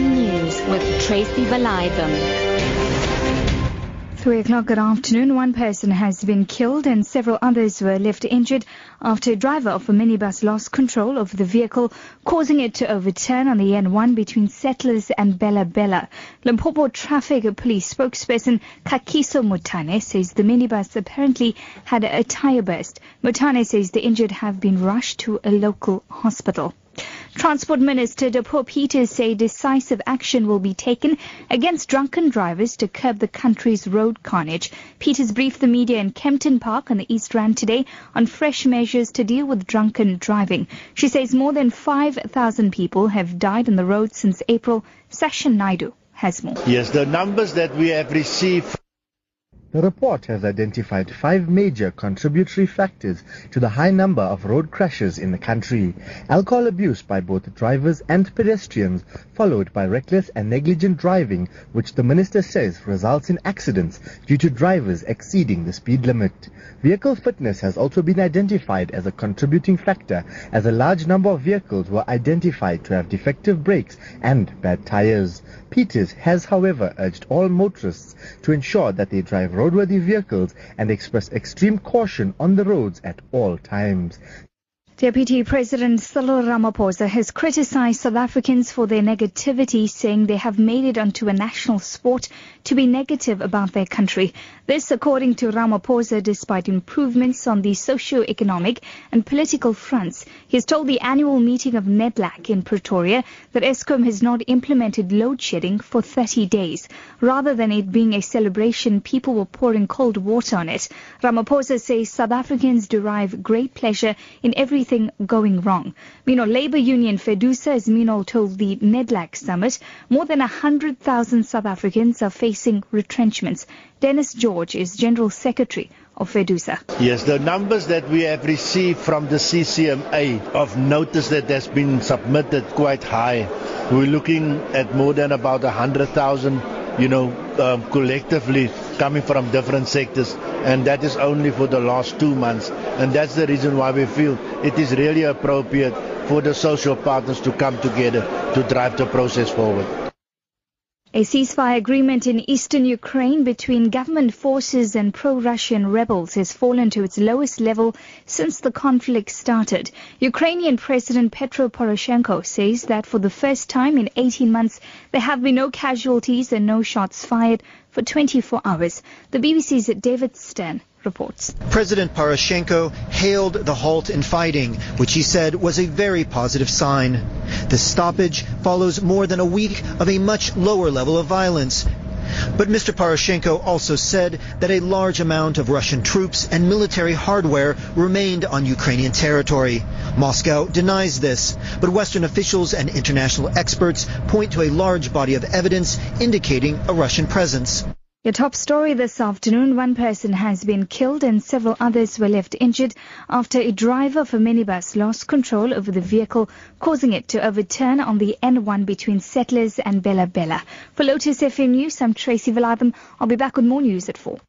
News with Tracy Valaydham. Three o'clock good afternoon. One person has been killed and several others were left injured after a driver of a minibus lost control of the vehicle, causing it to overturn on the N1 between Settlers and Bella Bela. Limpopo Traffic Police spokesperson Kakiso Mutane says the minibus apparently had a tire burst. Mutane says the injured have been rushed to a local hospital. Transport Minister Dipuo Peters say decisive action will be taken against drunken drivers to curb the country's road carnage. Peters briefed the media in Kempton Park on the East Rand today on fresh measures to deal with drunken driving. She says more than 5,000 people have died on the road since April. Session Naidu has more. Yes, the numbers that we have received the report has identified five major contributory factors to the high number of road crashes in the country. Alcohol abuse by both drivers and pedestrians, followed by reckless and negligent driving, which the minister says results in accidents due to drivers exceeding the speed limit. Vehicle fitness has also been identified as a contributing factor as a large number of vehicles were identified to have defective brakes and bad tires. Peters has however urged all motorists to ensure that they drive road roadworthy vehicles and express extreme caution on the roads at all times. Deputy President Cyril Ramaphosa has criticized South Africans for their negativity, saying they have made it onto a national sport to be negative about their country. This, according to Ramaphosa, despite improvements on the socio-economic and political fronts. He has told the annual meeting of NEDLAC in Pretoria that Eskom has not implemented load shedding for 30 days. Rather than it being a celebration, people were pouring cold water on it. Ramaphosa says South Africans derive great pleasure in every everything going wrong. Meanwhile, Labour Union FEDUSA, as Minol told the NEDLAC summit, more than 100,000 South Africans are facing retrenchments. Dennis George is General Secretary of FEDUSA. Yes, the numbers that we have received from the CCMA of notice that has been submitted quite high. We're looking at more than about 100,000, you know, um, collectively coming from different sectors, and that is only for the last two months. And that's the reason why we feel it is really appropriate for the social partners to come together to drive the process forward. A ceasefire agreement in eastern Ukraine between government forces and pro-Russian rebels has fallen to its lowest level since the conflict started. Ukrainian President Petro Poroshenko says that for the first time in 18 months there have been no casualties and no shots fired for 24 hours. The BBC's David Stern reports. President Poroshenko hailed the halt in fighting, which he said was a very positive sign. The stoppage follows more than a week of a much lower level of violence. But Mr. Poroshenko also said that a large amount of Russian troops and military hardware remained on Ukrainian territory. Moscow denies this, but Western officials and international experts point to a large body of evidence indicating a Russian presence. Your top story this afternoon, one person has been killed and several others were left injured after a driver of a minibus lost control over the vehicle, causing it to overturn on the N1 between Settlers and Bela Bela. For Lotus FM News, I'm Tracy Valaydham. I'll be back with more news at 4.